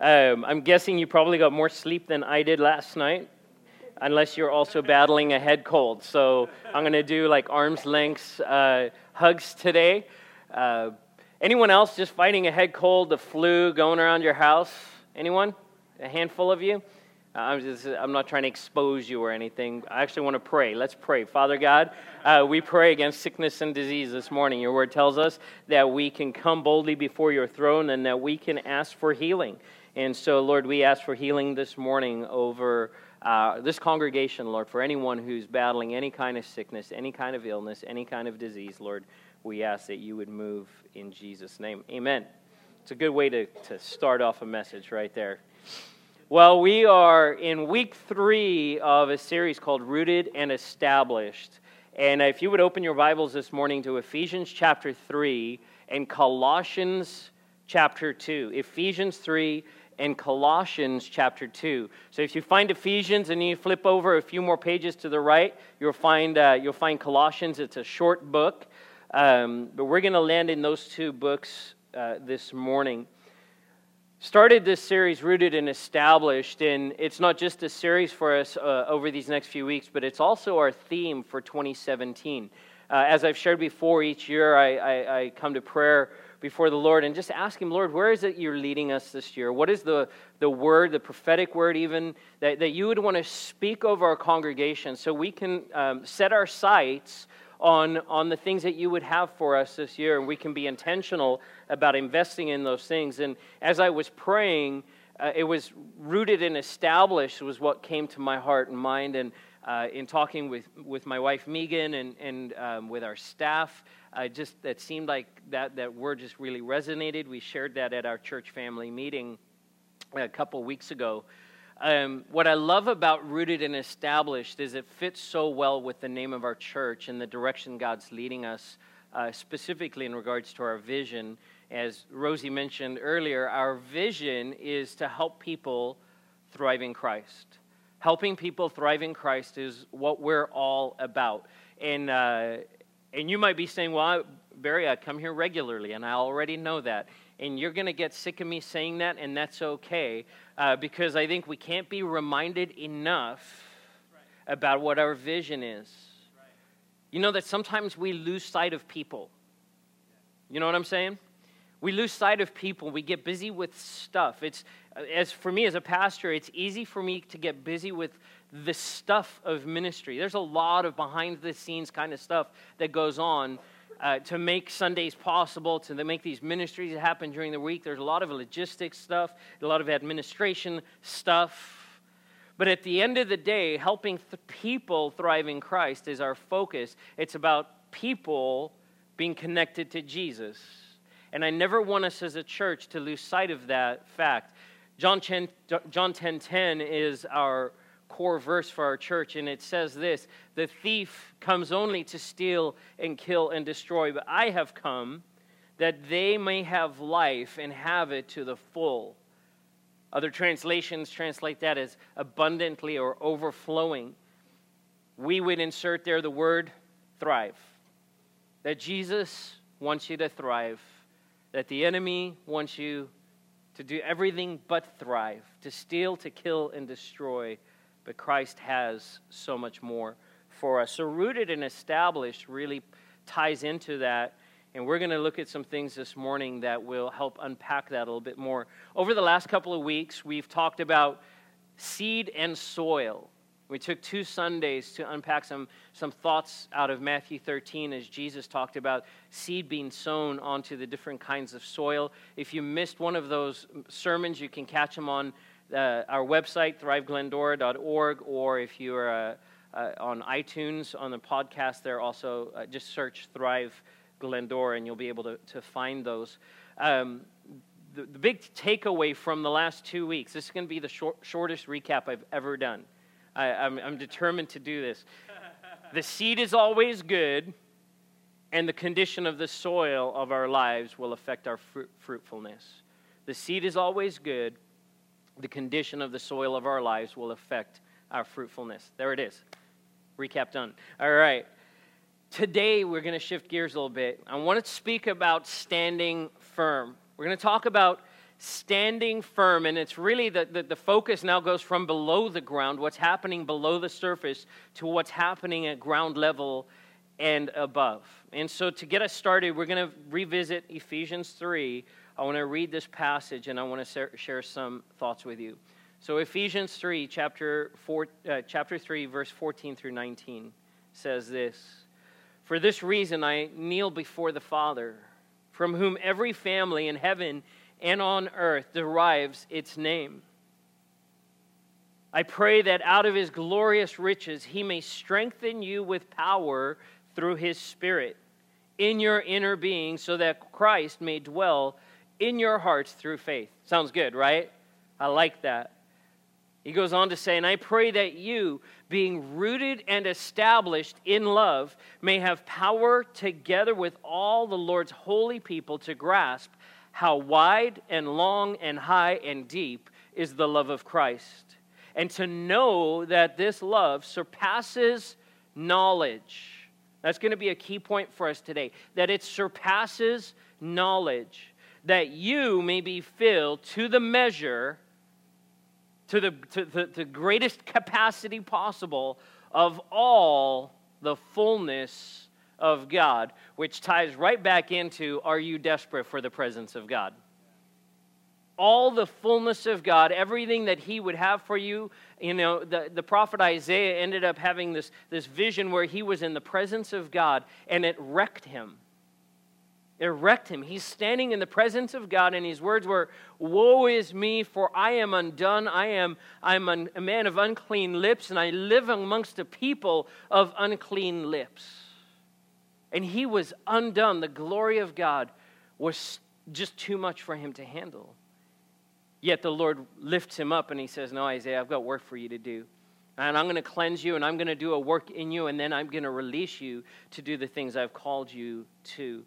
Um, I'm guessing you probably got more sleep than I did last night, unless you're also battling a head cold. So I'm going to do like arm's length uh, hugs today. Uh, anyone else just fighting a head cold, the flu, going around your house? Anyone? A handful of you? Uh, I'm, just, I'm not trying to expose you or anything. I actually want to pray. Let's pray. Father God, uh, we pray against sickness and disease this morning. Your word tells us that we can come boldly before your throne and that we can ask for healing. And so, Lord, we ask for healing this morning over uh, this congregation, Lord, for anyone who's battling any kind of sickness, any kind of illness, any kind of disease, Lord, we ask that you would move in Jesus' name. Amen. It's a good way to, to start off a message right there. Well, we are in week three of a series called Rooted and Established. And if you would open your Bibles this morning to Ephesians chapter 3 and Colossians chapter 2. Ephesians 3 and Colossians chapter 2. So if you find Ephesians and you flip over a few more pages to the right, you'll find, uh, you'll find Colossians. It's a short book. Um, but we're going to land in those two books uh, this morning started this series rooted and established and it's not just a series for us uh, over these next few weeks but it's also our theme for 2017 uh, as i've shared before each year I, I, I, come to prayer before the lord and just ask him lord where is it you're leading us this year what is the, the word the prophetic word even that, that you would want to speak over our congregation so we can um, set our sights on, on the things that you would have for us this year, and we can be intentional about investing in those things. And as I was praying, uh, it was rooted and established, was what came to my heart and mind. And uh, in talking with, with my wife Megan and, and um, with our staff, uh, just that seemed like that, that word just really resonated. We shared that at our church family meeting a couple weeks ago. Um, what I love about Rooted and Established is it fits so well with the name of our church and the direction God's leading us, uh, specifically in regards to our vision. As Rosie mentioned earlier, our vision is to help people thrive in Christ. Helping people thrive in Christ is what we're all about. And, uh, and you might be saying, well, Barry, I come here regularly, and I already know that and you're going to get sick of me saying that, and that's okay, uh, because I think we can't be reminded enough about what our vision is. You know that sometimes we lose sight of people. You know what I'm saying? We lose sight of people. We get busy with stuff. It's as for me as a pastor, it's easy for me to get busy with the stuff of ministry. There's a lot of behind the scenes kind of stuff that goes on uh, to make Sundays possible, to make these ministries happen during the week. There's a lot of logistics stuff, a lot of administration stuff. But at the end of the day, helping th- people thrive in Christ is our focus. It's about people being connected to Jesus. And I never want us as a church to lose sight of that fact. John 10, John 10, 10 is our core verse for our church, and it says this The thief comes only to steal and kill and destroy, but I have come that they may have life and have it to the full. Other translations translate that as abundantly or overflowing. We would insert there the word thrive. That Jesus wants you to thrive, that the enemy wants you to do everything but thrive, to steal, to kill, and destroy but Christ has so much more for us. So, rooted and established really ties into that. And we're going to look at some things this morning that will help unpack that a little bit more. Over the last couple of weeks, we've talked about seed and soil. We took two Sundays to unpack some, some thoughts out of Matthew 13 as Jesus talked about seed being sown onto the different kinds of soil. If you missed one of those sermons, you can catch them on uh, our website, thriveglendora.org, or if you are uh, uh, on iTunes on the podcast there, also uh, just search Thrive Glendora and you'll be able to, to find those. Um, the, the, big takeaway from the last two weeks this is going to be the short, shortest recap I've ever done. I, I'm, I'm determined to do this. the seed is always good, and the condition of the soil of our lives will affect our fruit, fruitfulness. The seed is always good, the condition of the soil of our lives will affect our fruitfulness. There it is. Recap done. All right. Today, we're going to shift gears a little bit. I want to speak about standing firm. We're going to talk about standing firm. And it's really the, the, the, focus now goes from below the ground, what's happening below the surface, to what's happening at ground level and above. And so to get us started, we're going to revisit Ephesians 3. I want to read this passage and I want to share some thoughts with you. So Ephesians 3, chapter, four, uh, chapter 3, verse 14 through 19 says this For this reason I kneel before the Father, from whom every family in heaven and on earth derives its name. I pray that out of his glorious riches he may strengthen you with power through his Spirit in your inner being, so that Christ may dwell in your hearts through faith. Sounds good, right? I like that. He goes on to say, And I pray that you, being rooted and established in love, may have power together with all the Lord's holy people to grasp how wide and long and high and deep is the love of Christ, and to know that this love surpasses knowledge. That's going to be a key point for us today that it surpasses knowledge, that you may be filled to the measure, to the, to the, the greatest capacity possible of all the fullness of God, which ties right back into are you desperate for the presence of God? All the fullness of God, everything that He would have for you. You know, the, the prophet Isaiah ended up having this, this vision where he was in the presence of God and it wrecked him. It wrecked him. He's standing in the presence of God, and his words were, Woe is me, for I am undone. I am I'm a man of unclean lips, and I live amongst a people of unclean lips. And he was undone. The glory of God was just too much for him to handle. Yet the Lord lifts him up and he says, No, Isaiah, I've got work for you to do. And I'm going to cleanse you and I'm going to do a work in you and then I'm going to release you to do the things I've called you to.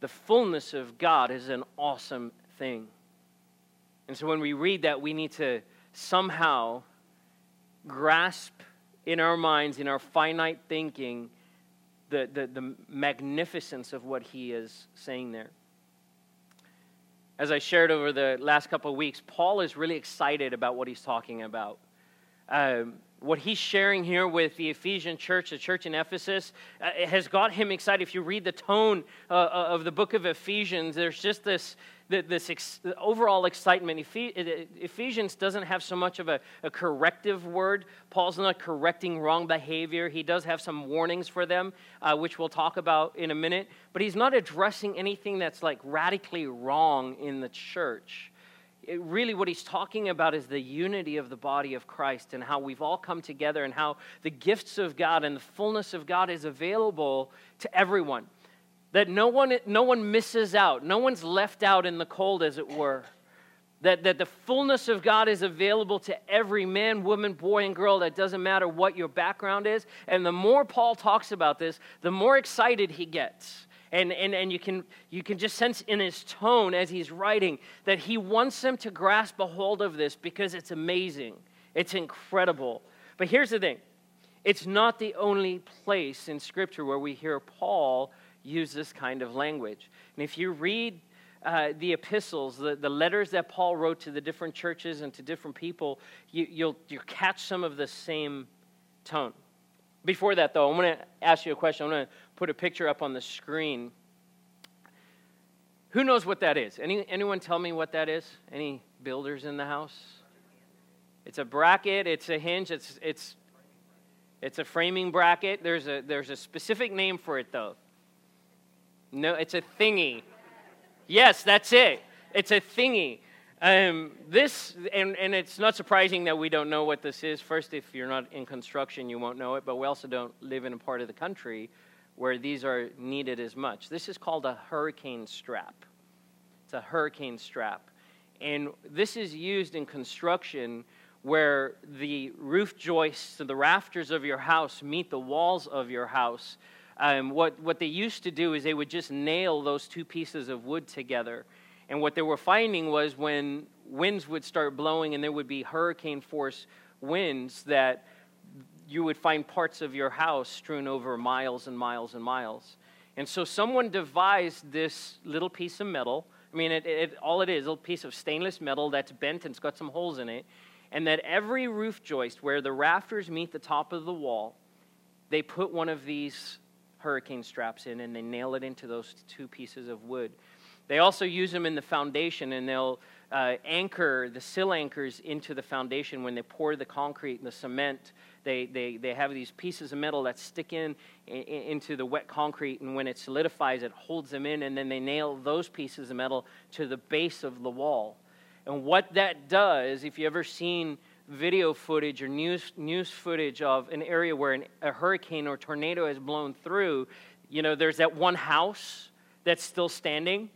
The fullness of God is an awesome thing. And so when we read that, we need to somehow grasp in our minds, in our finite thinking, the, the, the magnificence of what he is saying there. As I shared over the last couple of weeks, Paul is really excited about what he's talking about. Um, what he's sharing here with the Ephesian church, the church in Ephesus, uh, has got him excited. If you read the tone uh, uh of the book of Ephesians, there's just this, this ex- overall excitement. Ephesians doesn't have so much of a, a, corrective word. Paul's not correcting wrong behavior. He does have some warnings for them, uh, which we'll talk about in a minute. But he's not addressing anything that's like radically wrong in the church. It really, what he's talking about is the unity of the body of Christ and how we've all come together and how the gifts of God and the fullness of God is available to everyone that no one, no one misses out, no one's left out in the cold, as it were. That, that the fullness of God is available to every man, woman, boy, and girl. That doesn't matter what your background is. And the more Paul talks about this, the more excited he gets. And, and, and you, can, you can just sense in his tone as he's writing that he wants them to grasp a hold of this because it's amazing. It's incredible. But here's the thing it's not the only place in Scripture where we hear Paul use this kind of language. And if you read uh, the epistles, the, the letters that Paul wrote to the different churches and to different people, you, you'll, you'll catch some of the same tone. Before that, though, I'm going to ask you a question. I'm going to put a picture up on the screen. Who knows what that is? Any, anyone tell me what that is? Any builders in the house? It's a bracket, it's a hinge, it's, it's, it's a framing bracket. There's a, there's a specific name for it, though. No, it's a thingy. Yes, that's it. It's a thingy. Um, this, and, and it's not surprising that we don't know what this is. First, if you're not in construction, you won't know it, but we also don't live in a part of the country where these are needed as much. This is called a hurricane strap. It's a hurricane strap. And this is used in construction where the roof joists and the rafters of your house meet the walls of your house um, what, what they used to do is they would just nail those two pieces of wood together. And what they were finding was when winds would start blowing and there would be hurricane force winds, that you would find parts of your house strewn over miles and miles and miles. And so someone devised this little piece of metal I mean, it, it, all it is, a piece of stainless metal that's bent and it's got some holes in it. And that every roof joist where the rafters meet the top of the wall, they put one of these hurricane straps in and they nail it into those two pieces of wood. They also use them in the foundation and they'll uh, anchor the sill anchors into the foundation when they pour the concrete and the cement. They, they, they have these pieces of metal that stick in, in into the wet concrete, and when it solidifies, it holds them in, and then they nail those pieces of metal to the base of the wall. And what that does, if you've ever seen video footage or news, news footage of an area where an, a hurricane or tornado has blown through, you know, there's that one house that's still standing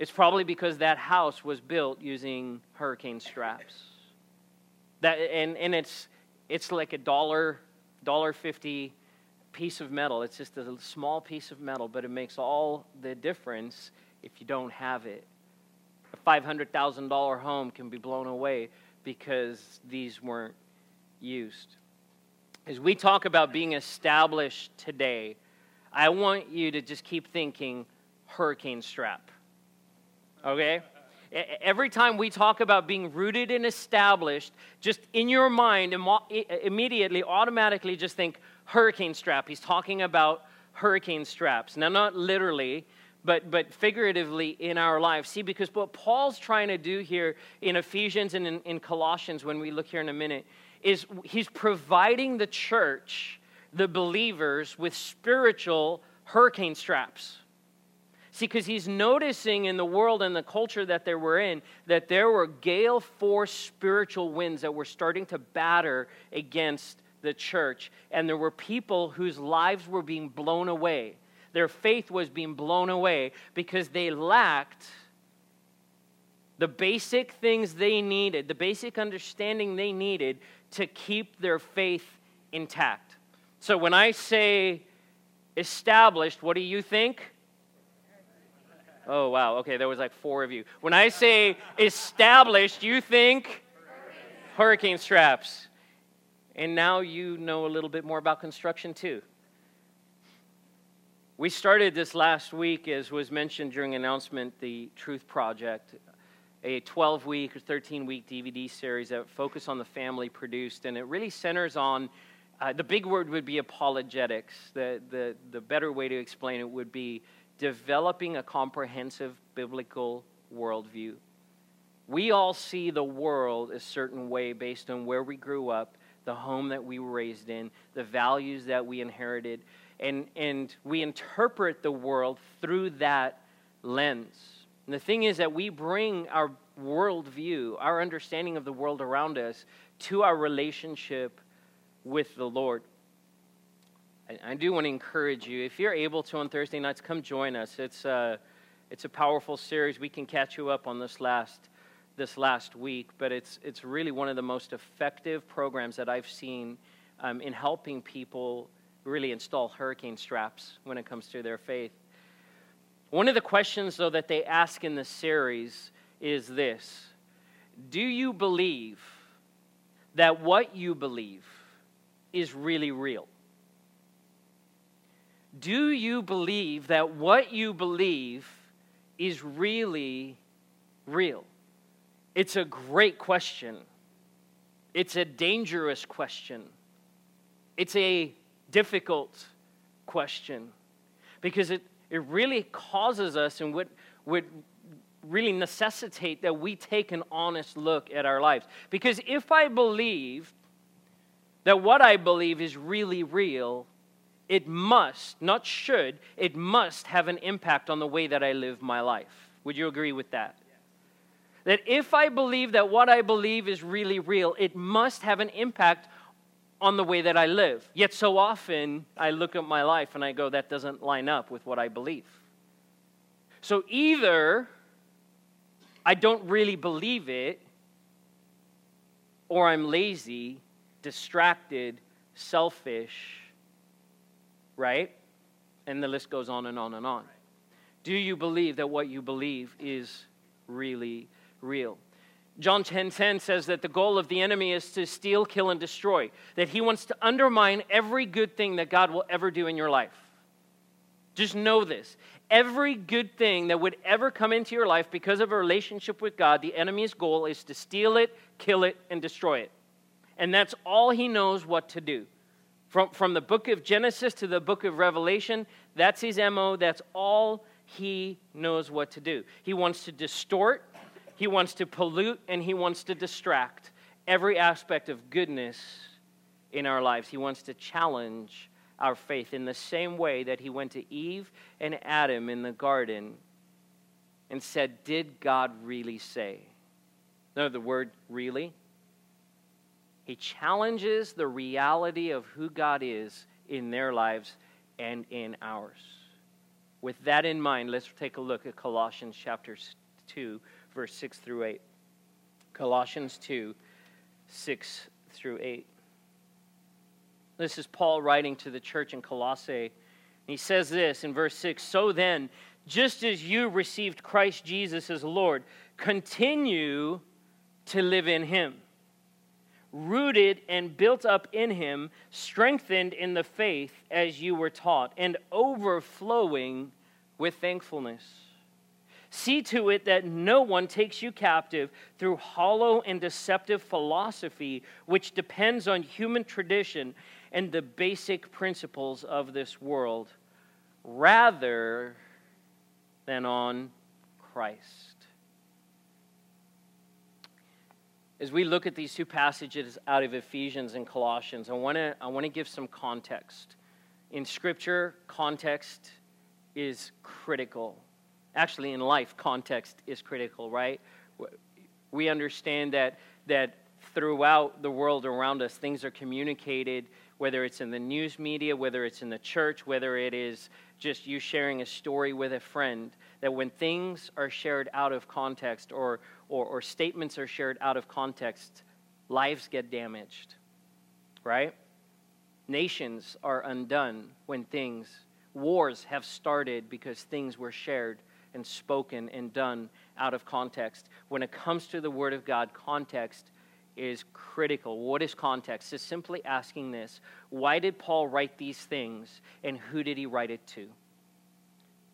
it's probably because that house was built using hurricane straps. That, and, and it's, it's like a dollar, dollar fifty piece of metal. It's just a small piece of metal, but it makes all the difference if you don't have it. A $500,000 home can be blown away because these weren't used. As we talk about being established today, I want you to just keep thinking hurricane strap okay? Every time we talk about being rooted and established, just in your mind, immediately, automatically, just think hurricane strap. He's talking about hurricane straps. Now, not literally, but, but figuratively in our lives. See, because what Paul's trying to do here in Ephesians and in, in Colossians, when we look here in a minute, is he's providing the church, the believers, with spiritual hurricane straps. See, because he's noticing in the world and the culture that they were in that there were gale force spiritual winds that were starting to batter against the church. And there were people whose lives were being blown away. Their faith was being blown away because they lacked the basic things they needed, the basic understanding they needed to keep their faith intact. So when I say established, what do you think? Oh, wow. Okay, there was like four of you. When I say established, you think hurricane straps. And now you know a little bit more about construction too. We started this last week, as was mentioned during announcement, the Truth Project, a 12 week or 13 week DVD series that focus on the family produced, and it really centers on uh, the big word would be apologetics. The, the, the better way to explain it would be developing a comprehensive biblical worldview. We all see the world a certain way based on where we grew up, the home that we were raised in, the values that we inherited, and, and we interpret the world through that lens. And the thing is that we bring our worldview, our understanding of the world around us, to our relationship with the Lord. I, I do want to encourage you. If you're able to on Thursday nights, come join us. It's a, it's a powerful series. We can catch you up on this last this last week, but it's it's really one of the most effective programs that I've seen um, in helping people really install hurricane straps when it comes to their faith. One of the questions, though, that they ask in the series is this Do you believe that what you believe is really real? Do you believe that what you believe is really real? It's a great question. It's a dangerous question. It's a difficult question because it, it really causes us and would, would really necessitate that we take an honest look at our lives. Because if I believe that what I believe is really real, it must, not should, it must have an impact on the way that I live my life. Would you agree with that? That if I believe that what I believe is really real, it must have an impact on the way that I live. Yet so often I look at my life and I go, that doesn't line up with what I believe. So either I don't really believe it, or I'm lazy, distracted, selfish, right? And the list goes on and on and on. Do you believe that what you believe is really real? John 10:10 10, 10 says that the goal of the enemy is to steal, kill and destroy. That he wants to undermine every good thing that God will ever do in your life. Just know this. Every good thing that would ever come into your life because of a relationship with God, the enemy's goal is to steal it, kill it, and destroy it. And that's all he knows what to do. From, from the book of Genesis to the book of Revelation, that's his MO. That's all he knows what to do. He wants to distort, he wants to pollute, and he wants to distract every aspect of goodness in our lives. He wants to challenge our faith in the same way that he went to Eve and Adam in the garden and said, Did God really say? No, the word really. He challenges the reality of who God is in their lives and in ours. With that in mind, let's take a look at Colossians chapter 2, verse 6 through 8. Colossians 2, 6 through 8. This is Paul writing to the church in Colossae. He says this in verse 6 So then, just as you received Christ Jesus as Lord, continue to live in him, rooted and built up in him, strengthened in the faith as you were taught, and overflowing with thankfulness. See to it that no one takes you captive through hollow and deceptive philosophy, which depends on human tradition and the basic principles of this world rather than on Christ. As we look at these two passages out of Ephesians and Colossians, I want to I want to give some context. In scripture, context is critical. Actually, in life, context is critical, right? We understand that that throughout the world around us, things are communicated whether it's in the news media, whether it's in the church, whether it is just you sharing a story with a friend, that when things are shared out of context or, or, or statements are shared out of context, lives get damaged, right? Nations are undone when things, wars have started because things were shared and spoken and done out of context. When it comes to the Word of God, context is critical. What is context? Is simply asking this why did Paul write these things and who did he write it to?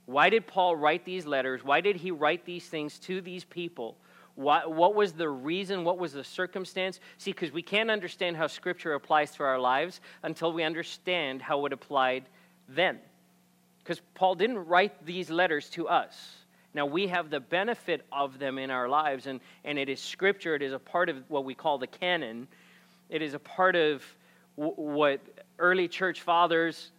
Why did Paul write these letters? Why did he write these things to these people? What, what was the reason? What was the circumstance? See, because we can't understand how Scripture applies to our lives until we understand how it applied then. Because Paul didn't write these letters to us. Now, we have the benefit of them in our lives, and, and it is scripture. It is a part of what we call the canon. It is a part of w- what early church fathers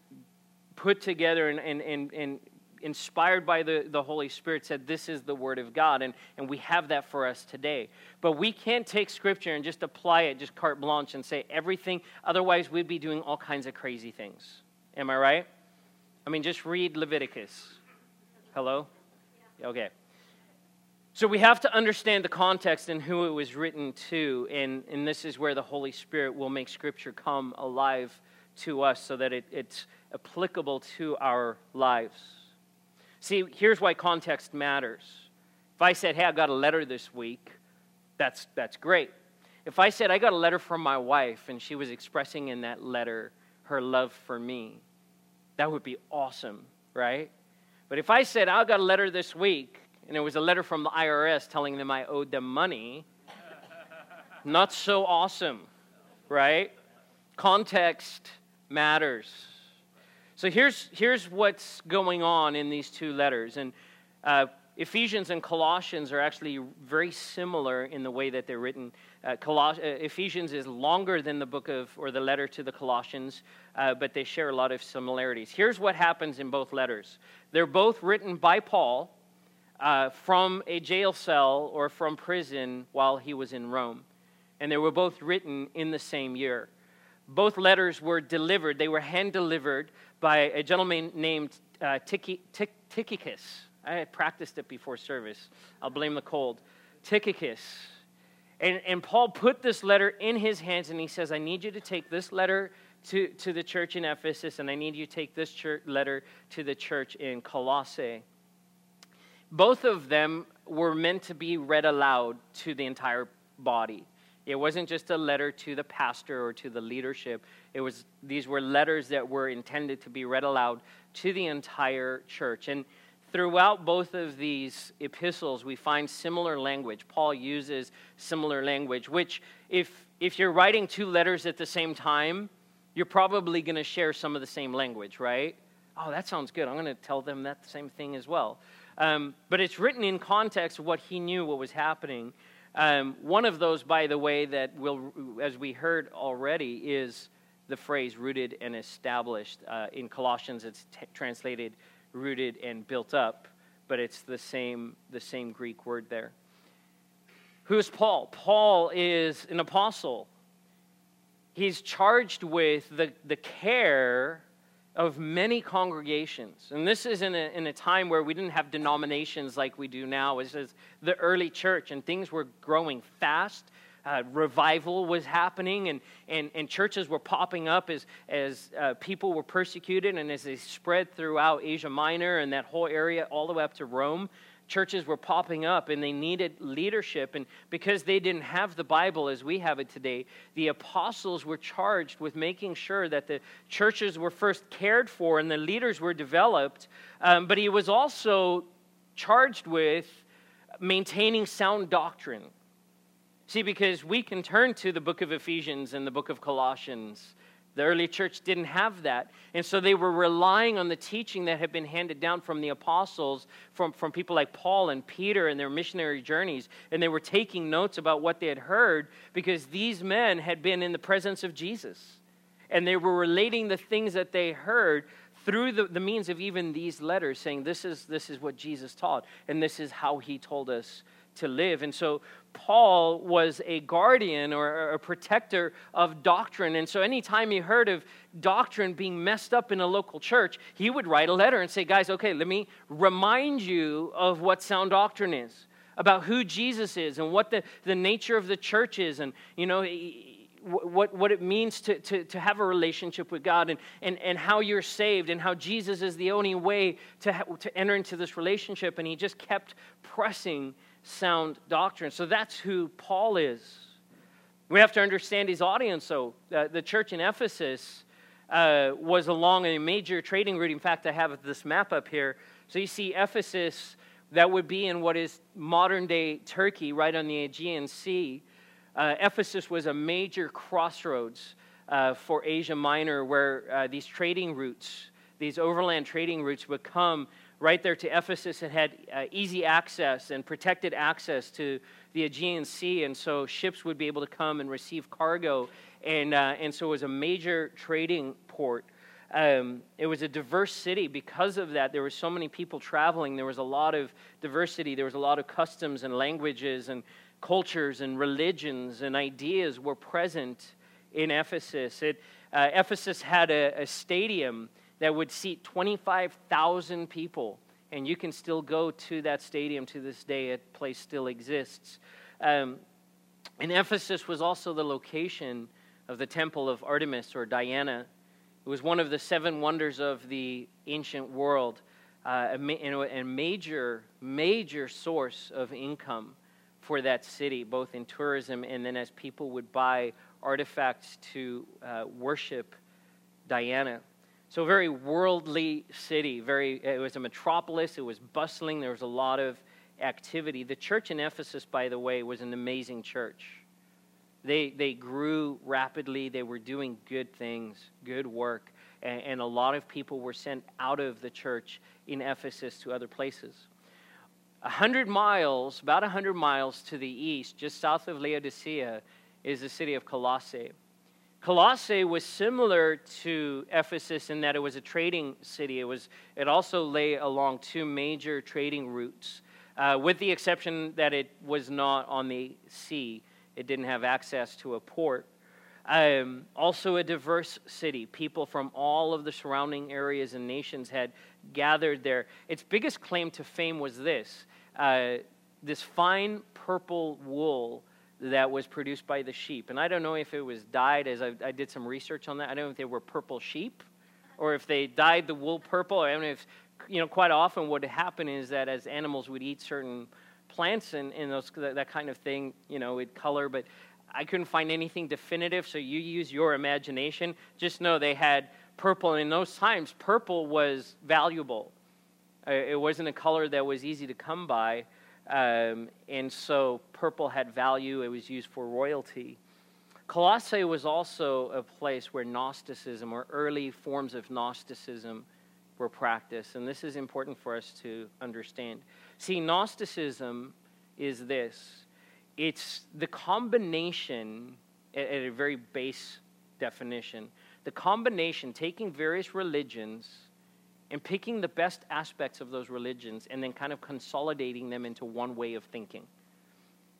put together and, and, and, and inspired by the, the Holy Spirit, said, This is the Word of God. And, and we have that for us today. But we can't take Scripture and just apply it, just carte blanche, and say everything. Otherwise, we'd be doing all kinds of crazy things. Am I right? I mean, just read Leviticus. Hello? Okay. So we have to understand the context and who it was written to, and, and this is where the Holy Spirit will make Scripture come alive to us so that it, it's applicable to our lives. See, here's why context matters. If I said, hey, I got a letter this week, that's, that's great. If I said, I got a letter from my wife and she was expressing in that letter her love for me, that would be awesome, right? But if I said, I got a letter this week, and it was a letter from the IRS telling them I owed them money, not so awesome, right? Context matters. So here's, here's what's going on in these two letters. And uh, Ephesians and Colossians are actually very similar in the way that they're written. Uh, Coloss- uh, Ephesians is longer than the book of, or the letter to the Colossians, uh, but they share a lot of similarities. Here's what happens in both letters they're both written by Paul uh, from a jail cell or from prison while he was in Rome. And they were both written in the same year. Both letters were delivered, they were hand delivered by a gentleman named uh, Tychicus. I practiced it before service. I'll blame the cold. Tychicus. And, and Paul put this letter in his hands and he says, I need you to take this letter to, to the church in Ephesus, and I need you to take this church, letter to the church in Colossae. Both of them were meant to be read aloud to the entire body. It wasn't just a letter to the pastor or to the leadership. It was these were letters that were intended to be read aloud to the entire church. And throughout both of these epistles, we find similar language. Paul uses similar language, which if if you're writing two letters at the same time, you're probably going to share some of the same language, right? Oh, that sounds good. I'm going to tell them that same thing as well. Um, but it's written in context of what he knew, what was happening. Um, one of those, by the way, that will, as we heard already, is the phrase rooted and established. Uh, in Colossians, it's t- translated rooted and built up, but it's the same, the same Greek word there. Who's Paul? Paul is an apostle. He's charged with the, the care of many congregations. And this is in a, in a time where we didn't have denominations like we do now. This is the early church, and things were growing fast. Uh, revival was happening, and, and, and churches were popping up as, as uh, people were persecuted and as they spread throughout Asia Minor and that whole area all the way up to Rome churches were popping up and they needed leadership. And because they didn't have the Bible as we have it today, the apostles were charged with making sure that the churches were first cared for and the leaders were developed. Um, but he was also charged with maintaining sound doctrine. See, because we can turn to the book of Ephesians and the book of Colossians the early church didn't have that. And so they were relying on the teaching that had been handed down from the apostles, from, from people like Paul and Peter and their missionary journeys. And they were taking notes about what they had heard because these men had been in the presence of Jesus. And they were relating the things that they heard through the, the means of even these letters, saying, this is, this is what Jesus taught, and this is how he told us to live. And so Paul was a guardian or a protector of doctrine. And so anytime he heard of doctrine being messed up in a local church, he would write a letter and say, Guys, okay, let me remind you of what sound doctrine is, about who Jesus is and what the, the nature of the church is, and, you know, what, what it means to, to, to have a relationship with God and, and, and how you're saved and how Jesus is the only way to, ha- to enter into this relationship. And he just kept pressing sound doctrine. So that's who Paul is. We have to understand his audience, though. Uh, the church in Ephesus uh, was along a major trading route. In fact, I have this map up here. So you see Ephesus, that would be in what is modern day Turkey, right on the Aegean Sea. Uh, Ephesus was a major crossroads uh, for Asia Minor where uh, these trading routes, these overland trading routes, would come right there to Ephesus. It had uh, easy access and protected access to the Aegean Sea, and so ships would be able to come and receive cargo. And, uh, and so it was a major trading port. Um, it was a diverse city because of that. There were so many people traveling. There was a lot of diversity. There was a lot of customs and languages and cultures and religions and ideas were present in Ephesus. It, uh, Ephesus had a, a stadium that would seat 25,000 people. And you can still go to that stadium to this day. A place still exists. Um, and Ephesus was also the location of the temple of Artemis or Diana. It was one of the seven wonders of the ancient world, uh, a, a major, major source of income for that city, both in tourism and then as people would buy artifacts to uh, worship Diana. So, a very worldly city. Very, it was a metropolis. It was bustling. There was a lot of activity. The church in Ephesus, by the way, was an amazing church. They, they grew rapidly. They were doing good things, good work. And, and a lot of people were sent out of the church in Ephesus to other places. A hundred miles, about a hundred miles to the east, just south of Laodicea, is the city of Colossae. Colossae was similar to Ephesus in that it was a trading city. It, was, it also lay along two major trading routes, uh, with the exception that it was not on the sea. It didn't have access to a port. Um, also, a diverse city. People from all of the surrounding areas and nations had gathered there. Its biggest claim to fame was this uh, this fine purple wool that was produced by the sheep. And I don't know if it was dyed, as I, I, did some research on that. I don't know if they were purple sheep or if they dyed the wool purple. I don't know if, you know, quite often what would happen is that as animals would eat certain plants and, and those, that, that kind of thing, you know, it color. But I couldn't find anything definitive, so you use your imagination. Just know they had purple, and in those times, purple was valuable. Uh, it wasn't a color that was easy to come by, um, and so purple had value. It was used for royalty. Colossae was also a place where Gnosticism or early forms of Gnosticism were practiced, and this is important for us to understand. See, Gnosticism is this it's the combination, at a very base definition, the combination, taking various religions and picking the best aspects of those religions and then kind of consolidating them into one way of thinking.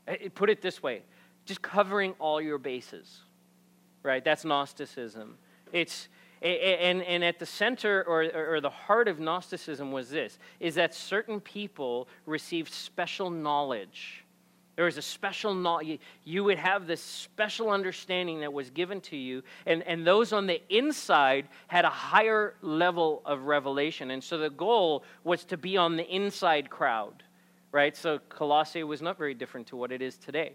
Eh, eh, put it this way just covering all your bases, right? That's Gnosticism. It's, and, and at the center or, or the heart of Gnosticism was this, is that certain people received special knowledge. There was a special knowledge. You would have this special understanding that was given to you, and, and those on the inside had a higher level of revelation. And so the goal was to be on the inside crowd, right? So Colossae was not very different to what it is today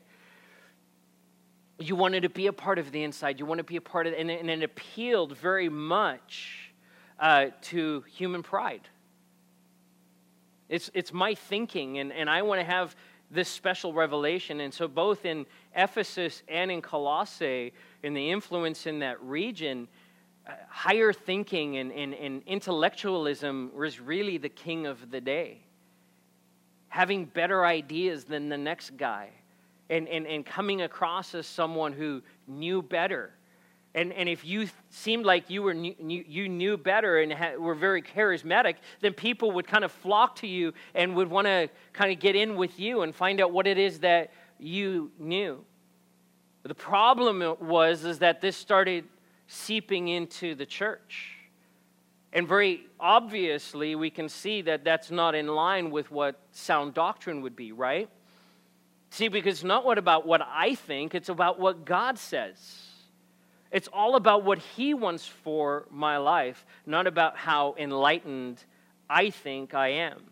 you wanted to be a part of the inside. You want to be a part of. And, and it appealed very much uh, to human pride. It's, it's my thinking, and, and I want to have this special revelation. And so, both in Ephesus and in Colossae, in the influence in that region, uh, higher thinking and, and, and intellectualism was really the king of the day. Having better ideas than the next guy and, and, and coming across as someone who knew better. And, and if you seemed like you, were, you knew better and were very charismatic, then people would kind of flock to you and would want to kind of get in with you and find out what it is that you knew. The problem was is that this started seeping into the church. And very obviously, we can see that that's not in line with what sound doctrine would be, right? See, because it's not what about what I think, it's about what God says. It's all about what He wants for my life, not about how enlightened I think I am.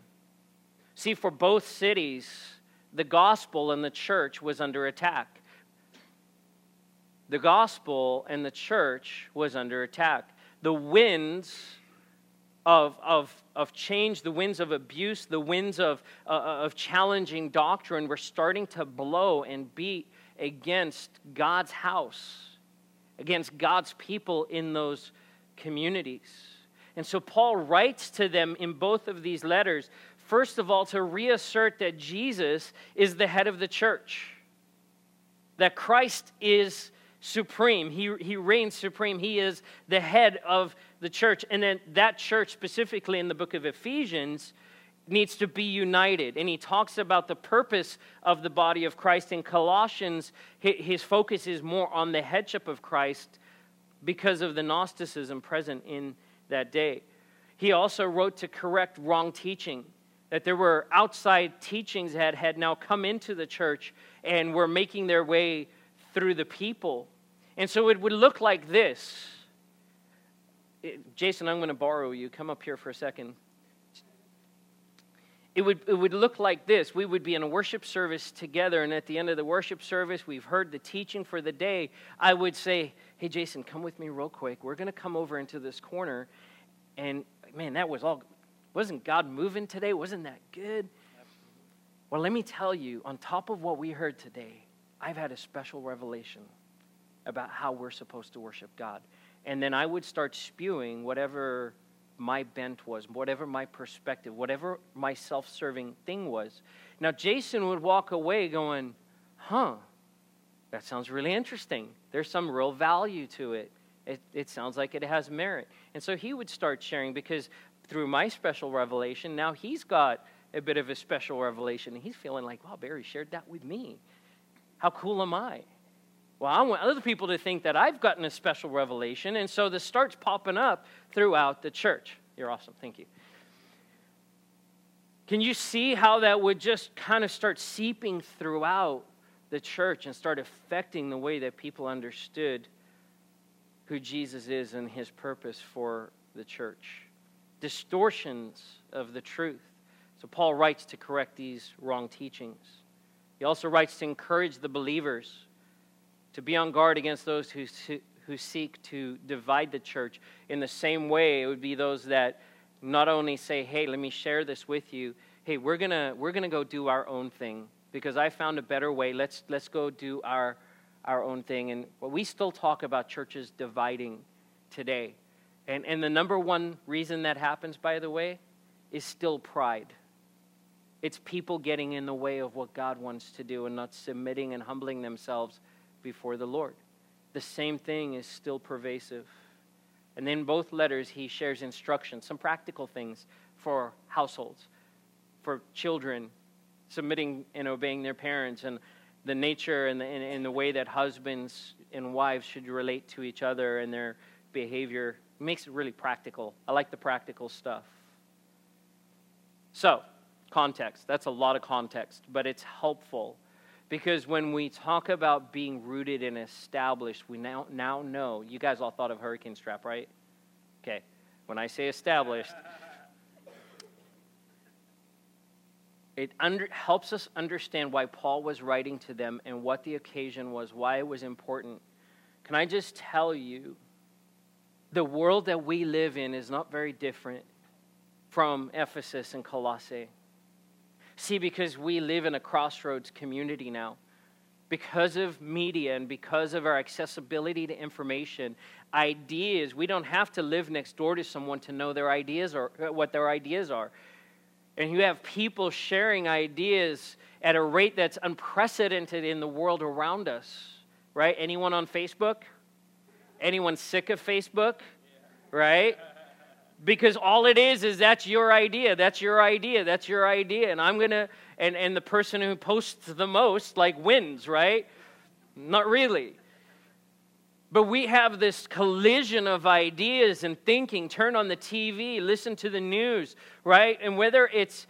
See, for both cities, the gospel and the church was under attack. The gospel and the church was under attack. The winds of, of, of change, the winds of abuse, the winds of, uh, of challenging doctrine were starting to blow and beat against God's house, against God's people in those communities. And so Paul writes to them in both of these letters, first of all, to reassert that Jesus is the head of the church, that Christ is supreme. He, he reigns supreme. He is the head of the church. And then that church, specifically in the book of Ephesians, needs to be united. And he talks about the purpose of the body of Christ. In Colossians, his focus is more on the headship of Christ because of the Gnosticism present in that day. He also wrote to correct wrong teaching, that there were outside teachings that had now come into the church and were making their way through the people. And so it would look like this. Jason, I'm going to borrow you. Come up here for a second. It would, it would look like this. We would be in a worship service together, and at the end of the worship service, we've heard the teaching for the day. I would say, Hey, Jason, come with me real quick. We're going to come over into this corner. And man, that was all, wasn't God moving today? Wasn't that good? Well, let me tell you, on top of what we heard today, I've had a special revelation about how we're supposed to worship God. And then I would start spewing whatever my bent was, whatever my perspective, whatever my self serving thing was. Now, Jason would walk away going, huh, that sounds really interesting. There's some real value to it. It, it sounds like it has merit. And so he would start sharing because through my special revelation, now he's got a bit of a special revelation. And he's feeling like, wow, Barry shared that with me. How cool am I? Well, I want other people to think that I've gotten a special revelation. And so this starts popping up throughout the church. You're awesome. Thank you. Can you see how that would just kind of start seeping throughout the church and start affecting the way that people understood who Jesus is and his purpose for the church? Distortions of the truth. So Paul writes to correct these wrong teachings. He also writes to encourage the believers to be on guard against those who, who seek to divide the church. In the same way, it would be those that not only say, hey, let me share this with you, hey, we're going to we're gonna go do our own thing because I found a better way. Let's, let's go do our, our own thing. And we still talk about churches dividing today. And, and the number one reason that happens, by the way, is still pride. It's people getting in the way of what God wants to do and not submitting and humbling themselves before the Lord. The same thing is still pervasive. And in both letters, he shares instructions, some practical things for households, for children submitting and obeying their parents, and the nature and the, and, and the way that husbands and wives should relate to each other and their behavior. It makes it really practical. I like the practical stuff. So, context. That's a lot of context, but it's helpful because when we talk about being rooted and established, we now, now know. You guys all thought of hurricane strap, right? Okay. When I say established, it under, helps us understand why Paul was writing to them and what the occasion was, why it was important. Can I just tell you, the world that we live in is not very different from Ephesus and Colossae. See, because we live in a crossroads community now, because of media and because of our accessibility to information, ideas, we don't have to live next door to someone to know their ideas or uh, what their ideas are. And you have people sharing ideas at a rate that's unprecedented in the world around us, right? Anyone on Facebook? Anyone sick of Facebook? Right? Because all it is is that's your idea that's your idea that's your idea. And i'm gonna and and the person who posts the most like wins right? Not really. But we have this collision of ideas and thinking. Turn on the tv listen to the news right? And whether it's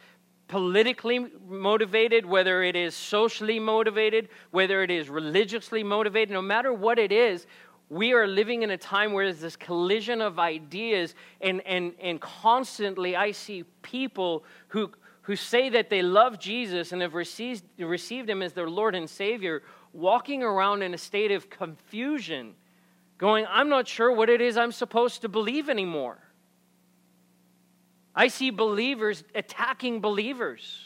politically motivated whether it is socially motivated whether it is religiously motivated no matter what it is we are living in a time where there's this collision of ideas, and, and, and constantly I see people who, who say that they love Jesus and have received, received him as their Lord and Savior walking around in a state of confusion, going, I'm not sure what it is I'm supposed to believe anymore. I see believers attacking believers,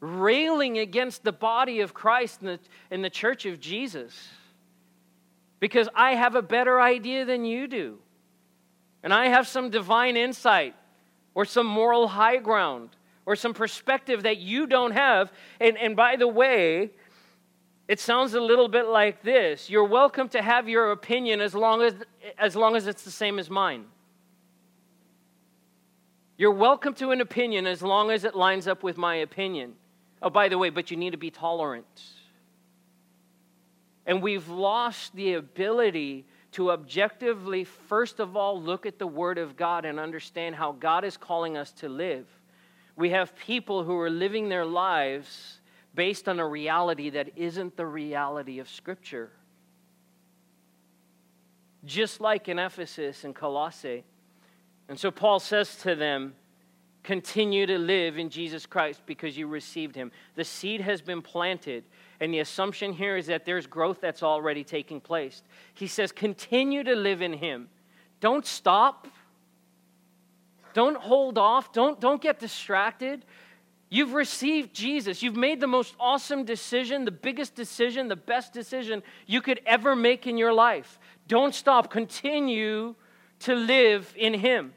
railing against the body of Christ and the, and the church of Jesus because I have a better idea than you do. And I have some divine insight or some moral high ground or some perspective that you don't have. And, and by the way, it sounds a little bit like this You're welcome to have your opinion as long as, as, long as it's the same as mine. You're welcome to an opinion as long as it lines up with my opinion. Oh, by the way, but you need to be tolerant. And we've lost the ability to objectively, first of all, look at the Word of God and understand how God is calling us to live. We have people who are living their lives based on a reality that isn't the reality of Scripture. Just like in Ephesus and Colossae. And so Paul says to them, Continue to live in Jesus Christ because you received him. The seed has been planted. And the assumption here is that there's growth that's already taking place. He says, continue to live in Him. Don't stop. Don't hold off. Don't, don't get distracted. You've received Jesus. You've made the most awesome decision, the biggest decision, the best decision you could ever make in your life. Don't stop. Continue to live in Him.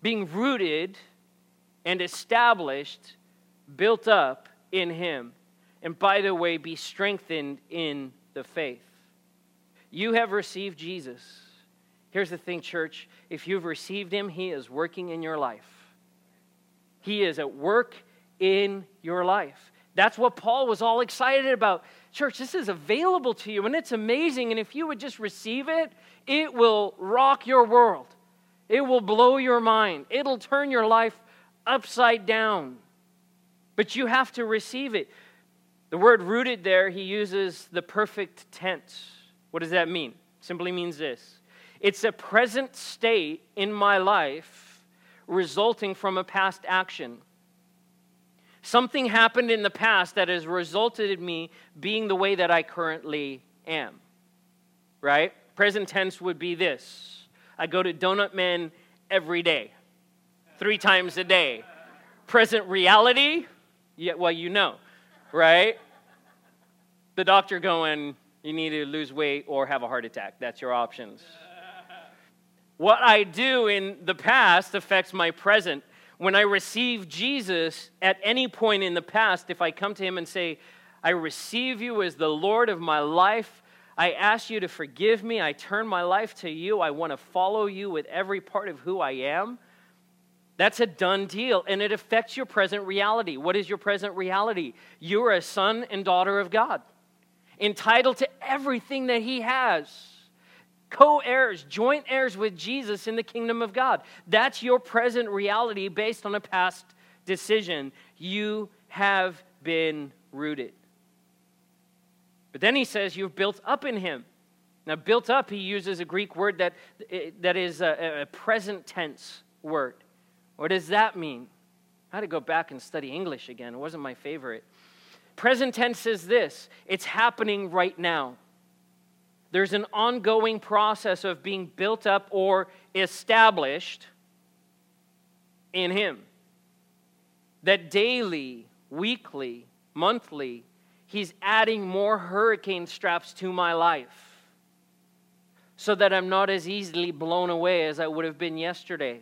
Being rooted and established built up in him. And by the way, be strengthened in the faith. You have received Jesus. Here's the thing, church if you've received him, he is working in your life. He is at work in your life. That's what Paul was all excited about. Church, this is available to you, and it's amazing. And if you would just receive it, it will rock your world. It will blow your mind. It'll turn your life upside down but you have to receive it. The word rooted there, he uses the perfect tense. What does that mean? Simply means this it's a present state in my life resulting from a past action. Something happened in the past that has resulted in me being the way that I currently am. Right? Present tense would be this I go to Donut Man every day, three times a day. Present reality, yeah, well, you know, right? The doctor going, you need to lose weight or have a heart attack. That's your options. What I do in the past affects my present. When I receive Jesus at any point in the past, if I come to Him and say, I receive you as the Lord of my life, I ask you to forgive me. I turn my life to you. I want to follow you with every part of who I am. That's a done deal, and it affects your present reality. What is your present reality? You're a son and daughter of God, entitled to everything that He has, co heirs, joint heirs with Jesus in the kingdom of God. That's your present reality based on a past decision. You have been rooted. But then he says, You've built up in him. Now, built up, he uses a Greek word that, eh, that is a, a present tense word. What does that mean? I had to go back and study English again. It wasn't my favorite. Present tense is this it's happening right now. There's an ongoing process of being built up or established in Him. That daily, weekly, monthly, He's adding more hurricane straps to my life so that I'm not as easily blown away as I would have been yesterday.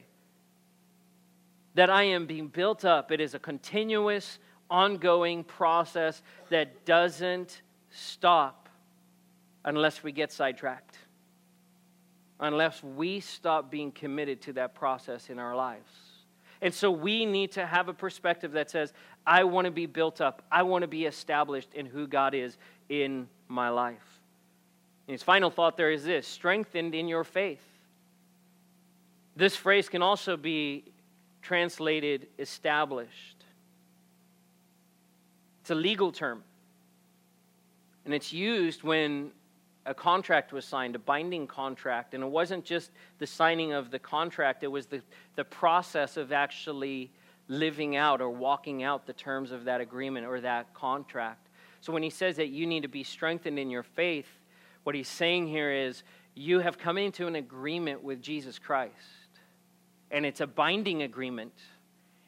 That I am being built up. It is a continuous, ongoing process that doesn't stop unless we get sidetracked, unless we stop being committed to that process in our lives. And so we need to have a perspective that says, I want to be built up. I want to be established in who God is in my life. And his final thought there is this strengthened in your faith. This phrase can also be translated established. It's a legal term. And it's used when a contract was signed, a binding contract. And it wasn't just the signing of the contract, it was the, the process of actually living out or walking out the terms of that agreement or that contract. So when he says that you need to be strengthened in your faith, what he's saying here is you have come into an agreement with Jesus Christ. And it's a binding agreement.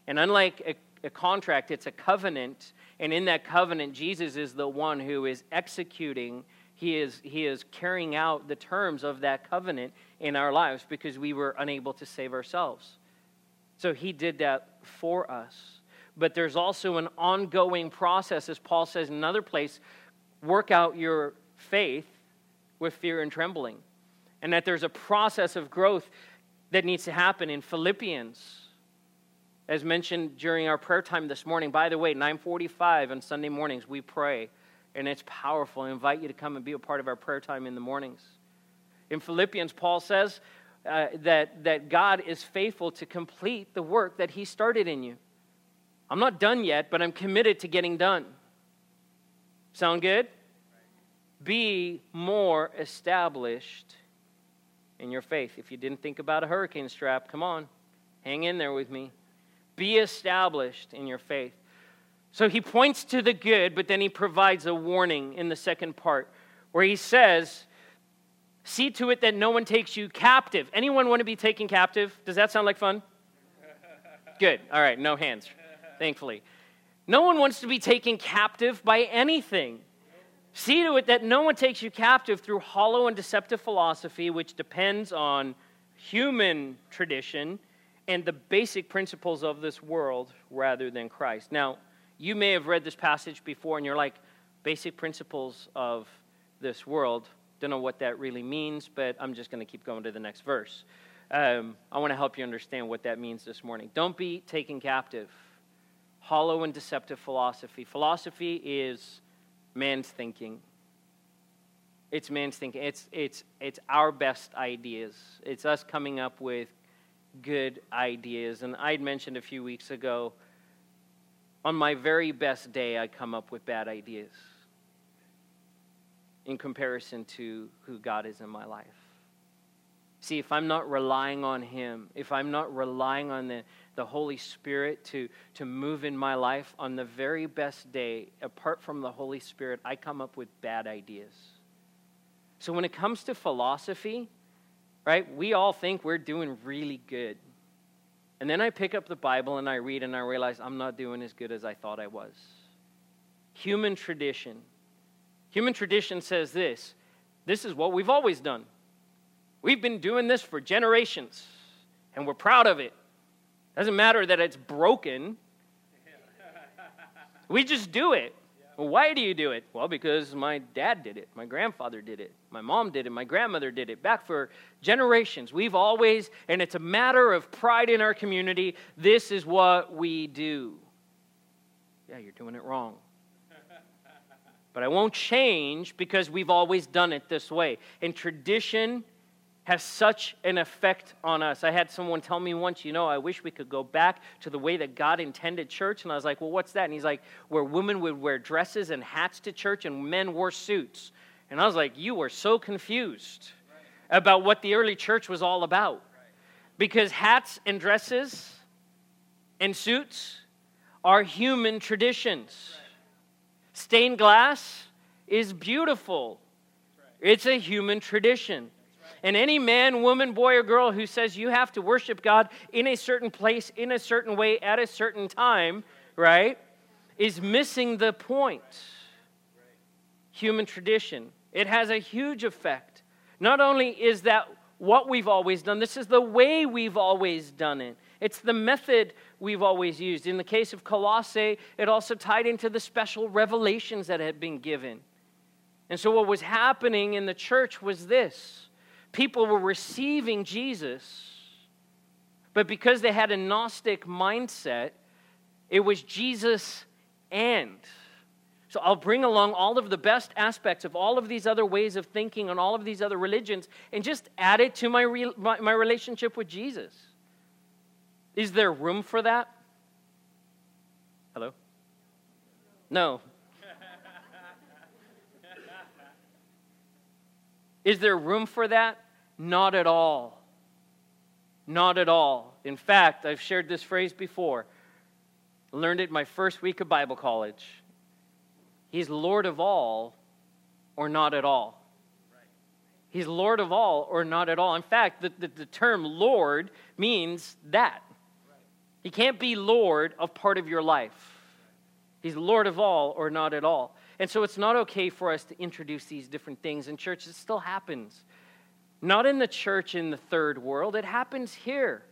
And unlike a, a contract, it's a covenant. And in that covenant, Jesus is the one who is executing he is, he is carrying out the terms of that covenant in our lives because we were unable to save ourselves. So he did that for us. But there's also an ongoing process, as Paul says in another place work out your faith with fear and trembling. And that there's a process of growth that needs to happen in Philippians. As mentioned during our prayer time this morning, by the way, 945 on Sunday mornings, we pray and it's powerful. I invite you to come and be a part of our prayer time in the mornings. In Philippians, Paul says uh, that, that God is faithful to complete the work that he started in you. I'm not done yet, but I'm committed to getting done. Sound good? Be more established in your faith. If you didn't think about a hurricane strap, come on, hang in there with me. Be established in your faith. So he points to the good, but then he provides a warning in the second part where he says, See to it that no one takes you captive. Anyone want to be taken captive? Does that sound like fun? Good. All right, no hands, thankfully. No one wants to be taken captive by anything. See to it that no one takes you captive through hollow and deceptive philosophy, which depends on human tradition and the basic principles of this world rather than Christ. Now, you may have read this passage before and you're like, basic principles of this world. Don't know what that really means, but I'm just going to keep going to the next verse. Um, I want to help you understand what that means this morning. Don't be taken captive. Hollow and deceptive philosophy. Philosophy is man's thinking. It's man's thinking. It's, it's, it's our best ideas. It's us coming up with good ideas. And I'd mentioned a few weeks ago on my very best day, I come up with bad ideas in comparison to who God is in my life. See, if I'm not relying on Him, if I'm not relying on the, the Holy Spirit to, to move in my life, on the very best day, apart from the Holy Spirit, I come up with bad ideas. So when it comes to philosophy, right, we all think we're doing really good. And then I pick up the Bible and I read and I realize I'm not doing as good as I thought I was. Human tradition. Human tradition says this this is what we've always done. We've been doing this for generations, and we're proud of it. Doesn't matter that it's broken. We just do it. Why do you do it? Well, because my dad did it, my grandfather did it, my mom did it, my grandmother did it. Back for generations. We've always, and it's a matter of pride in our community, this is what we do. Yeah, you're doing it wrong. But I won't change because we've always done it this way. And tradition has such an effect on us. I had someone tell me once, you know, I wish we could go back to the way that God intended church. And I was like, well, what's that? And he's like, where women would wear dresses and hats to church and men wore suits. And I was like, you were so confused about what the early church was all about. Because hats and dresses and suits are human traditions. Stained glass is beautiful, it's a human tradition. And any man, woman, boy, or girl who says you have to worship God in a certain place, in a certain way, at a certain time, right, is missing the point. Human tradition. It has a huge effect. Not only is that what we've always done, this is the way we've always done it. It's the method we've always used. In the case of Colossae, it also tied into the special revelations that had been given. And so, what was happening in the church was this people were receiving Jesus, but because they had a Gnostic mindset, it was Jesus and. So I'll bring along all of the best aspects of all of these other ways of thinking and all of these other religions and just add it to my, re- my, my relationship with Jesus. Is there room for that? Hello? No. Is there room for that? Not at all. Not at all. In fact, I've shared this phrase before. learned it my first week of Bible college. He's Lord of all or not at all. He's Lord of all or not at all. In fact, the, the, the term Lord means that. He can't be Lord of part of your life. He's Lord of all or not at all. And so it's not okay for us to introduce these different things in church. It still happens. Not in the church in the third world, it happens here.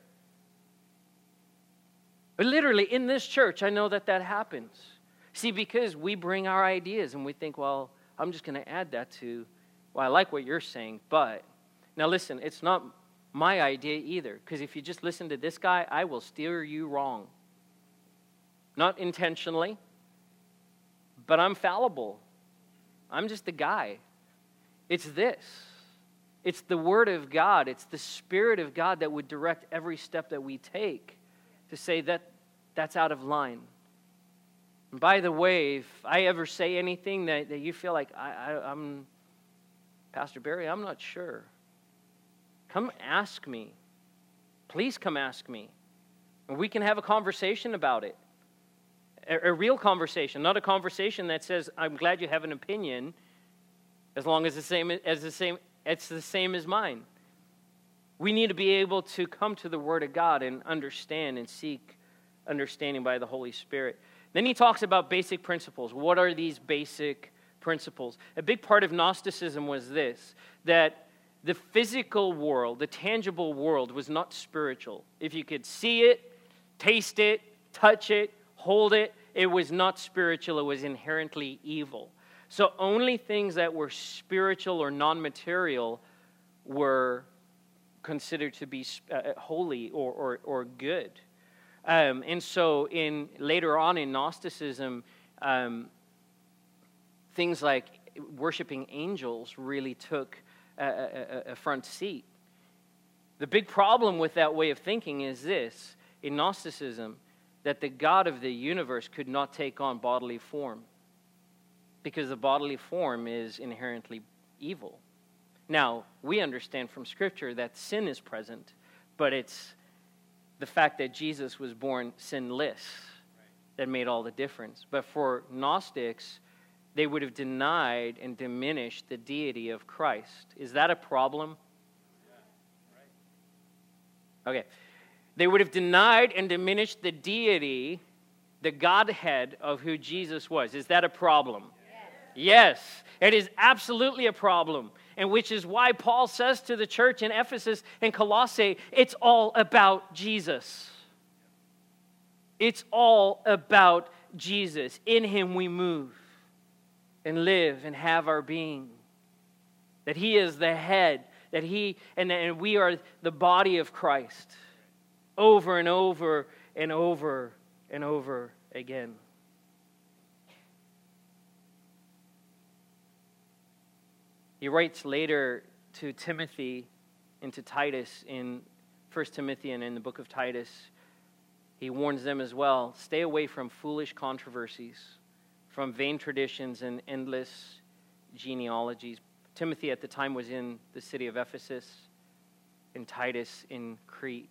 But literally, in this church, I know that that happens. See, because we bring our ideas and we think, well, I'm just going to add that to, well, I like what you're saying, but. Now, listen, it's not my idea either, because if you just listen to this guy, I will steer you wrong. Not intentionally, but I'm fallible. I'm just the guy. It's this it's the Word of God, it's the Spirit of God that would direct every step that we take to say that that's out of line. And by the way, if I ever say anything that, that you feel like I, I, I'm, Pastor Barry, I'm not sure, come ask me. Please come ask me. And we can have a conversation about it. A, a real conversation, not a conversation that says, I'm glad you have an opinion, as long as the same as the same it's the same as mine. We need to be able to come to the Word of God and understand and seek understanding by the Holy Spirit. Then he talks about basic principles. What are these basic principles? A big part of Gnosticism was this that the physical world, the tangible world, was not spiritual. If you could see it, taste it, touch it, hold it, it was not spiritual, it was inherently evil. So only things that were spiritual or non material were considered to be uh, uh, holy or, or, or good. Um, and so in later on in Gnosticism, um, things like worshiping angels really took a, a, a, front seat. The big problem with that way of thinking is this in Gnosticism that the God of the universe could not take on bodily form because the bodily form is inherently evil. Now, we understand from Scripture that sin is present, but it's the fact that Jesus was born sinless that made all the difference. But for Gnostics, they would have denied and diminished the deity of Christ. Is that a problem? Okay. They would have denied and diminished the deity, the Godhead of who Jesus was. Is that a problem? Yes. It is absolutely a problem. And which is why Paul says to the church in Ephesus and Colossae, it's all about Jesus. It's all about Jesus. In him we move and live and have our being. That he is the head, that he and, and we are the body of Christ. Over and over and over and over again. He writes later to Timothy and to Titus in 1 Timothy and in the book of Titus. He warns them as well stay away from foolish controversies, from vain traditions and endless genealogies. Timothy at the time was in the city of Ephesus, and Titus in Crete.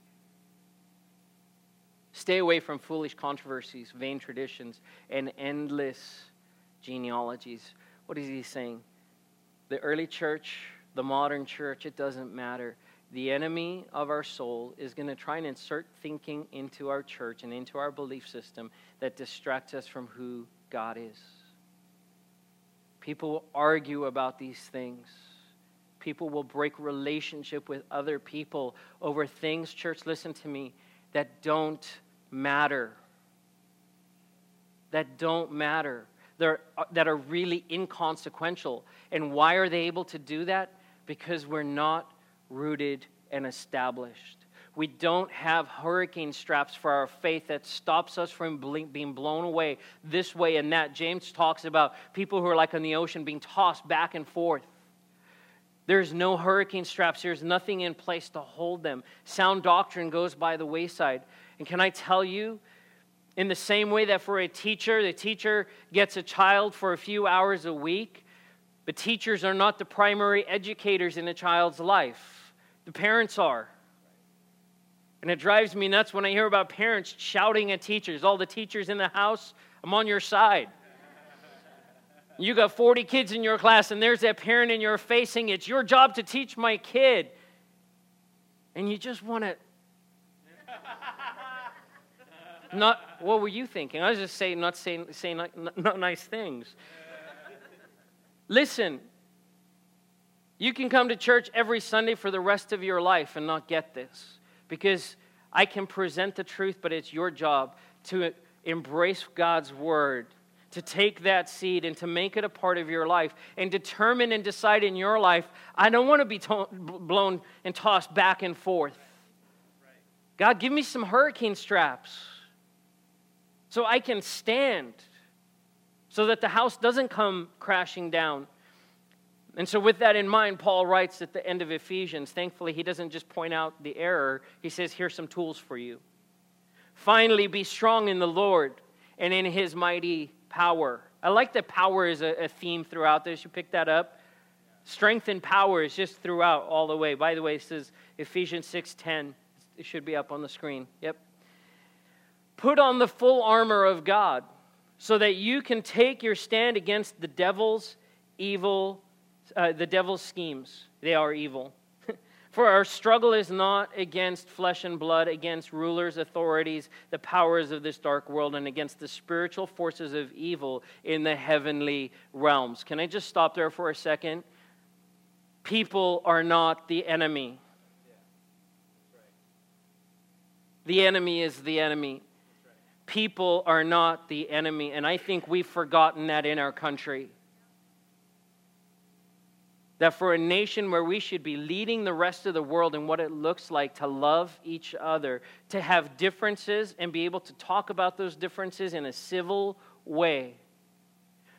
Stay away from foolish controversies, vain traditions, and endless genealogies. What is he saying? The early church, the modern church, it doesn't matter. The enemy of our soul is going to try and insert thinking into our church and into our belief system that distracts us from who God is. People will argue about these things. People will break relationship with other people over things, church, listen to me, that don't matter. That don't matter that are, uh, that are really inconsequential. And why are they able to do that? Because we're not rooted and established. We don't have hurricane straps for our faith that stops us from being blown away this way and that. James talks about people who are like on the ocean being tossed back and forth. There's no hurricane straps, there's nothing in place to hold them. Sound doctrine goes by the wayside. And can I tell you, in the same way that for a teacher, the teacher gets a child for a few hours a week, but teachers are not the primary educators in a child's life. The parents are. And it drives me nuts when I hear about parents shouting at teachers. All the teachers in the house, I'm on your side. You got 40 kids in your class, and there's that parent in your face saying, It's your job to teach my kid. And you just want to not, what were you thinking? I was just saying, not saying, saying not, not nice things. Listen, you can come to church every Sunday for the rest of your life and not get this because I can present the truth, but it's your job to embrace God's word, to take that seed and to make it a part of your life and determine and decide in your life, I don't want to be to- blown and tossed back and forth. God, give me some hurricane straps so I can stand, so that the house doesn't come crashing down. And so, with that in mind, Paul writes at the end of Ephesians, thankfully, he doesn't just point out the error, he says, Here's some tools for you. Finally, be strong in the Lord and in his mighty power. I like that power is a, a theme throughout this. You pick that up. Strength and power is just throughout all the way. By the way, it says Ephesians 6:10. It should be up on the screen. Yep. Put on the full armor of God so that you can take your stand against the devil's evil, uh, the devil's schemes. They are evil. For our struggle is not against flesh and blood, against rulers, authorities, the powers of this dark world, and against the spiritual forces of evil in the heavenly realms. Can I just stop there for a second? People are not the enemy. The enemy is the enemy people are not the enemy. And I think we've forgotten that in our country. That for a nation where we should be leading the rest of the world in what it looks like to love each other, to have differences and be able to talk about those differences in a civil way.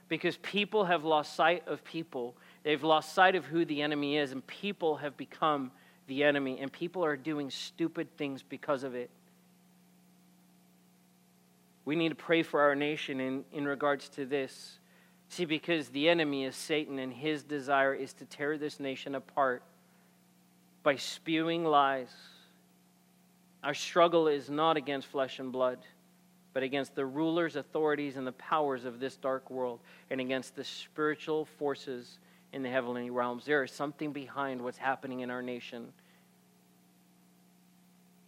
Because people have lost sight of people. They've lost sight of who the enemy is, and people have become the enemy, and people are doing stupid things because of it. We need to pray for our nation in, in regards to this. See, because the enemy is Satan, and his desire is to tear this nation apart by spewing lies, Our struggle is not against flesh and blood, but against the rulers, authorities, and the powers of this dark world, and against the spiritual forces in the heavenly realms. There is something behind what's happening in our nation.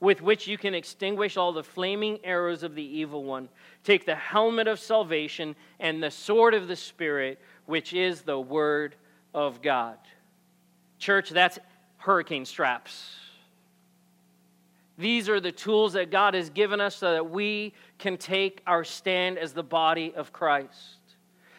with which you can extinguish all the flaming arrows of the evil one. Take the helmet of salvation and the sword of the Spirit, which is the word of God. Church, that's hurricane straps. These are the tools that God has given us so that we can take our stand as the body of Christ.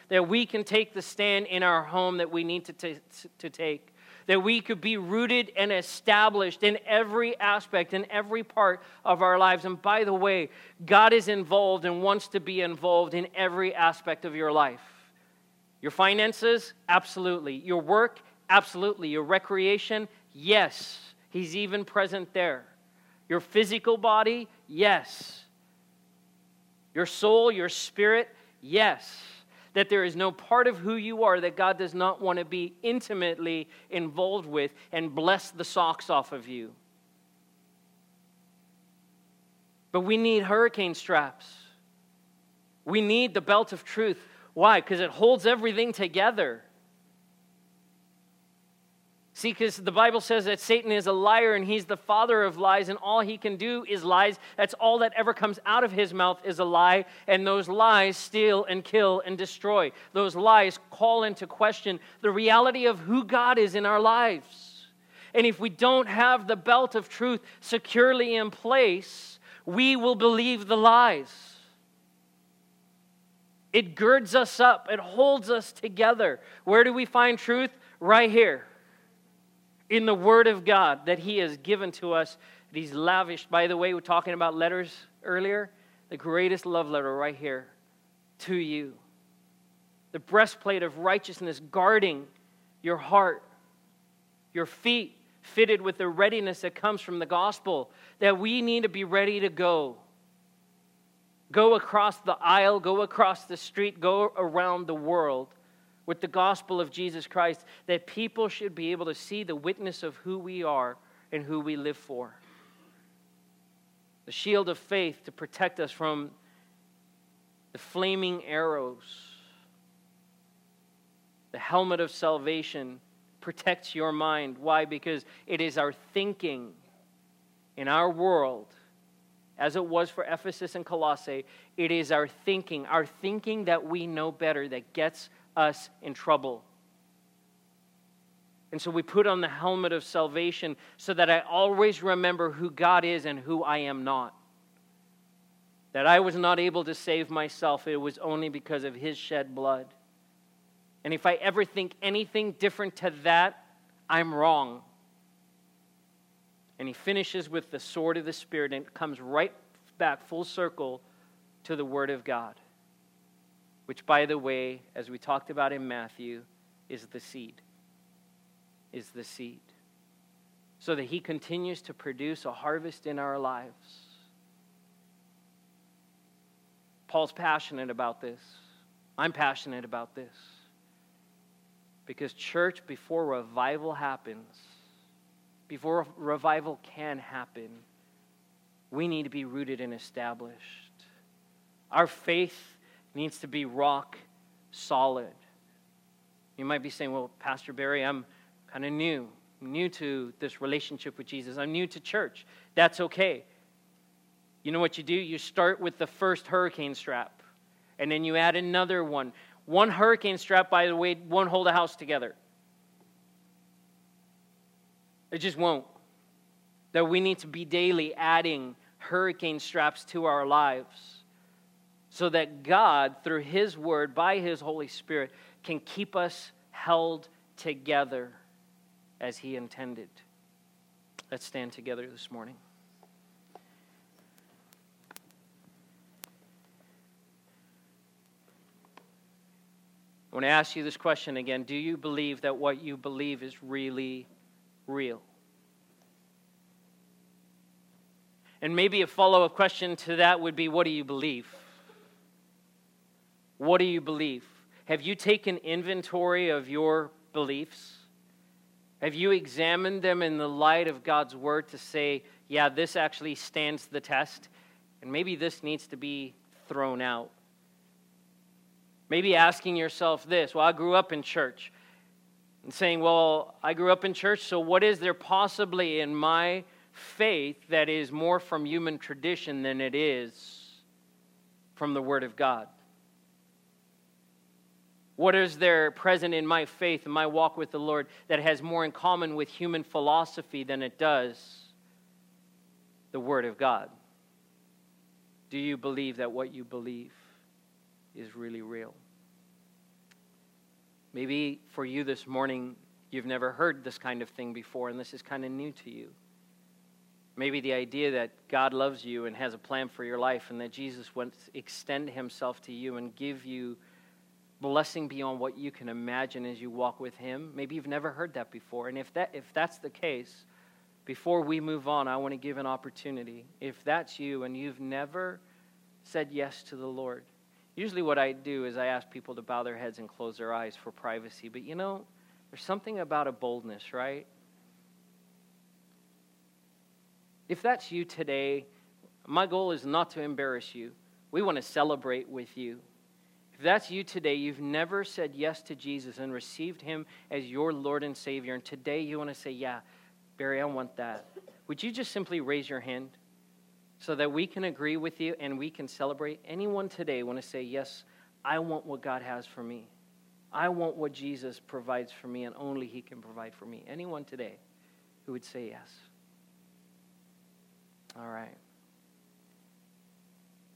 That we can take the stand in our home that we need to, t- to take. That we could be rooted and established in every aspect, in every part of our lives. And by the way, God is involved and wants to be involved in every aspect of your life. Your finances? Absolutely. Your work? Absolutely. Your recreation? Yes. He's even present there. Your physical body? Yes. Your soul, your spirit? Yes. That there is no part of who you are that God does not want to be intimately involved with and bless the socks off of you. But we need hurricane straps. We need the belt of truth. Why? Because it holds everything together. See, because the Bible says that Satan is a liar and he's the father of lies, and all he can do is lies. That's all that ever comes out of his mouth is a lie, and those lies steal and kill and destroy. Those lies call into question the reality of who God is in our lives. And if we don't have the belt of truth securely in place, we will believe the lies. It girds us up, it holds us together. Where do we find truth? Right here in the Word of God that He has given to us. that He's lavished. By the way, we're talking about letters earlier. The greatest love letter right here to you. The breastplate of righteousness guarding your heart, your feet fitted with the readiness that comes from the gospel, that we need to be ready to go. Go across the aisle, go across the street, go around the world with the gospel of Jesus Christ that people should be able to see the witness of who we are and who we live for. The shield of faith to protect us from the flaming arrows. The helmet of salvation protects your mind. Why? Because it is our thinking in our world, as it was for Ephesus and Colossae, it is our thinking, our thinking that we know better that gets us in trouble. And so we put on the helmet of salvation so that I always remember who God is and who I am not. That I was not able to save myself, it was only because of His shed blood. And if I ever think anything different to that, I'm wrong. And he finishes with the sword of the Spirit and comes right back full circle to the Word of God which, by the way, as we talked about in Matthew, is the seed. Is the seed. So that He continues to produce a harvest in our lives. Paul's passionate about this. I'm passionate about this. Because, church, before revival happens, before revival can happen, we need to be rooted and established. Our faith needs to be rock solid. You might be saying, well, Pastor Barry, I'm kind of new. New to this relationship with Jesus. I'm new to church. That's okay. You know what you do? You start with the first hurricane strap, and then you add another one. One hurricane strap, by the way, won't hold a house together. It just won't. That we need to be daily adding hurricane straps to our lives so that God, through His Word, by His Holy Spirit, can keep us held together as He intended. Let's stand together this morning. I want to ask you this question again. Do you believe that what you believe is really real? And maybe a follow up question to that would be what do you believe? What do you believe? Have you taken inventory of your beliefs? Have you examined them in the light of God's word to say, yeah, this actually stands the test, and maybe this needs to be thrown out? Maybe asking yourself this well, I grew up in church, and saying, well, I grew up in church, so what is there possibly in my faith that is more from human tradition than it is from the Word of God? What is there present in my faith and my walk with the Lord that has more in common with human philosophy than it does the Word of God? Do you believe that what you believe is really real? Maybe for you this morning, you've never heard this kind of thing before, and this is kind of new to you. Maybe the idea that God loves you and has a plan for your life, and that Jesus wants to extend himself to you and give you blessing beyond what you can imagine as you walk with him. Maybe you've never heard that before. And if, that, if that's the case, before we move on, I want to give an opportunity. If that's you and you've never said yes to the Lord, usually what I do is I ask people to bow their heads and close their eyes for privacy. But you know, there's something about a boldness, right? If that's you today, my goal is not to embarrass you. We want to celebrate with you. If that's you today, you've never said yes to Jesus and received him as your Lord and Savior, and today you want to say, Yeah, Barry, I want that. Would you just simply raise your hand so that we can agree with you and we can celebrate? Anyone today want to say, Yes, I want what God has for me? I want what Jesus provides for me, and only He can provide for me. Anyone today who would say yes? All right.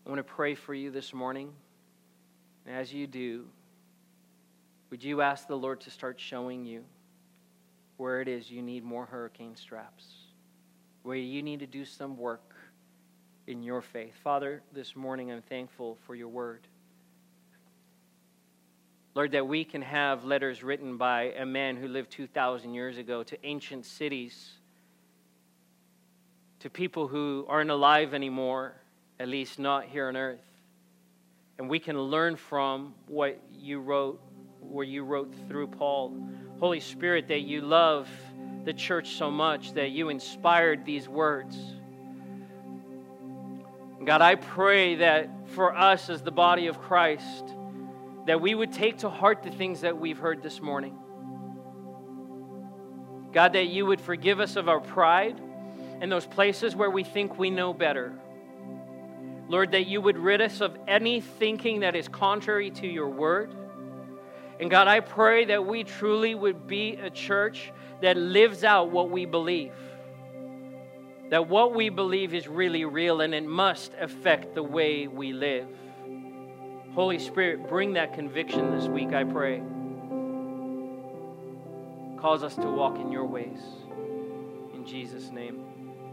I want to pray for you this morning. And as you do, would you ask the Lord to start showing you where it is you need more hurricane straps, where you need to do some work in your faith? Father, this morning I'm thankful for your word. Lord, that we can have letters written by a man who lived 2,000 years ago to ancient cities, to people who aren't alive anymore, at least not here on earth and we can learn from what you wrote, where you wrote through Paul. Holy Spirit, that you love the church so much that you inspired these words. God, I pray that for us as the body of Christ, that we would take to heart the things that we've heard this morning. God, that you would forgive us of our pride and those places where we think we know better. Lord, that you would rid us of any thinking that is contrary to your word. And God, I pray that we truly would be a church that lives out what we believe. That what we believe is really real and it must affect the way we live. Holy Spirit, bring that conviction this week, I pray. Cause us to walk in your ways. In Jesus' name,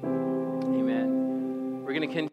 amen. We're going to continue.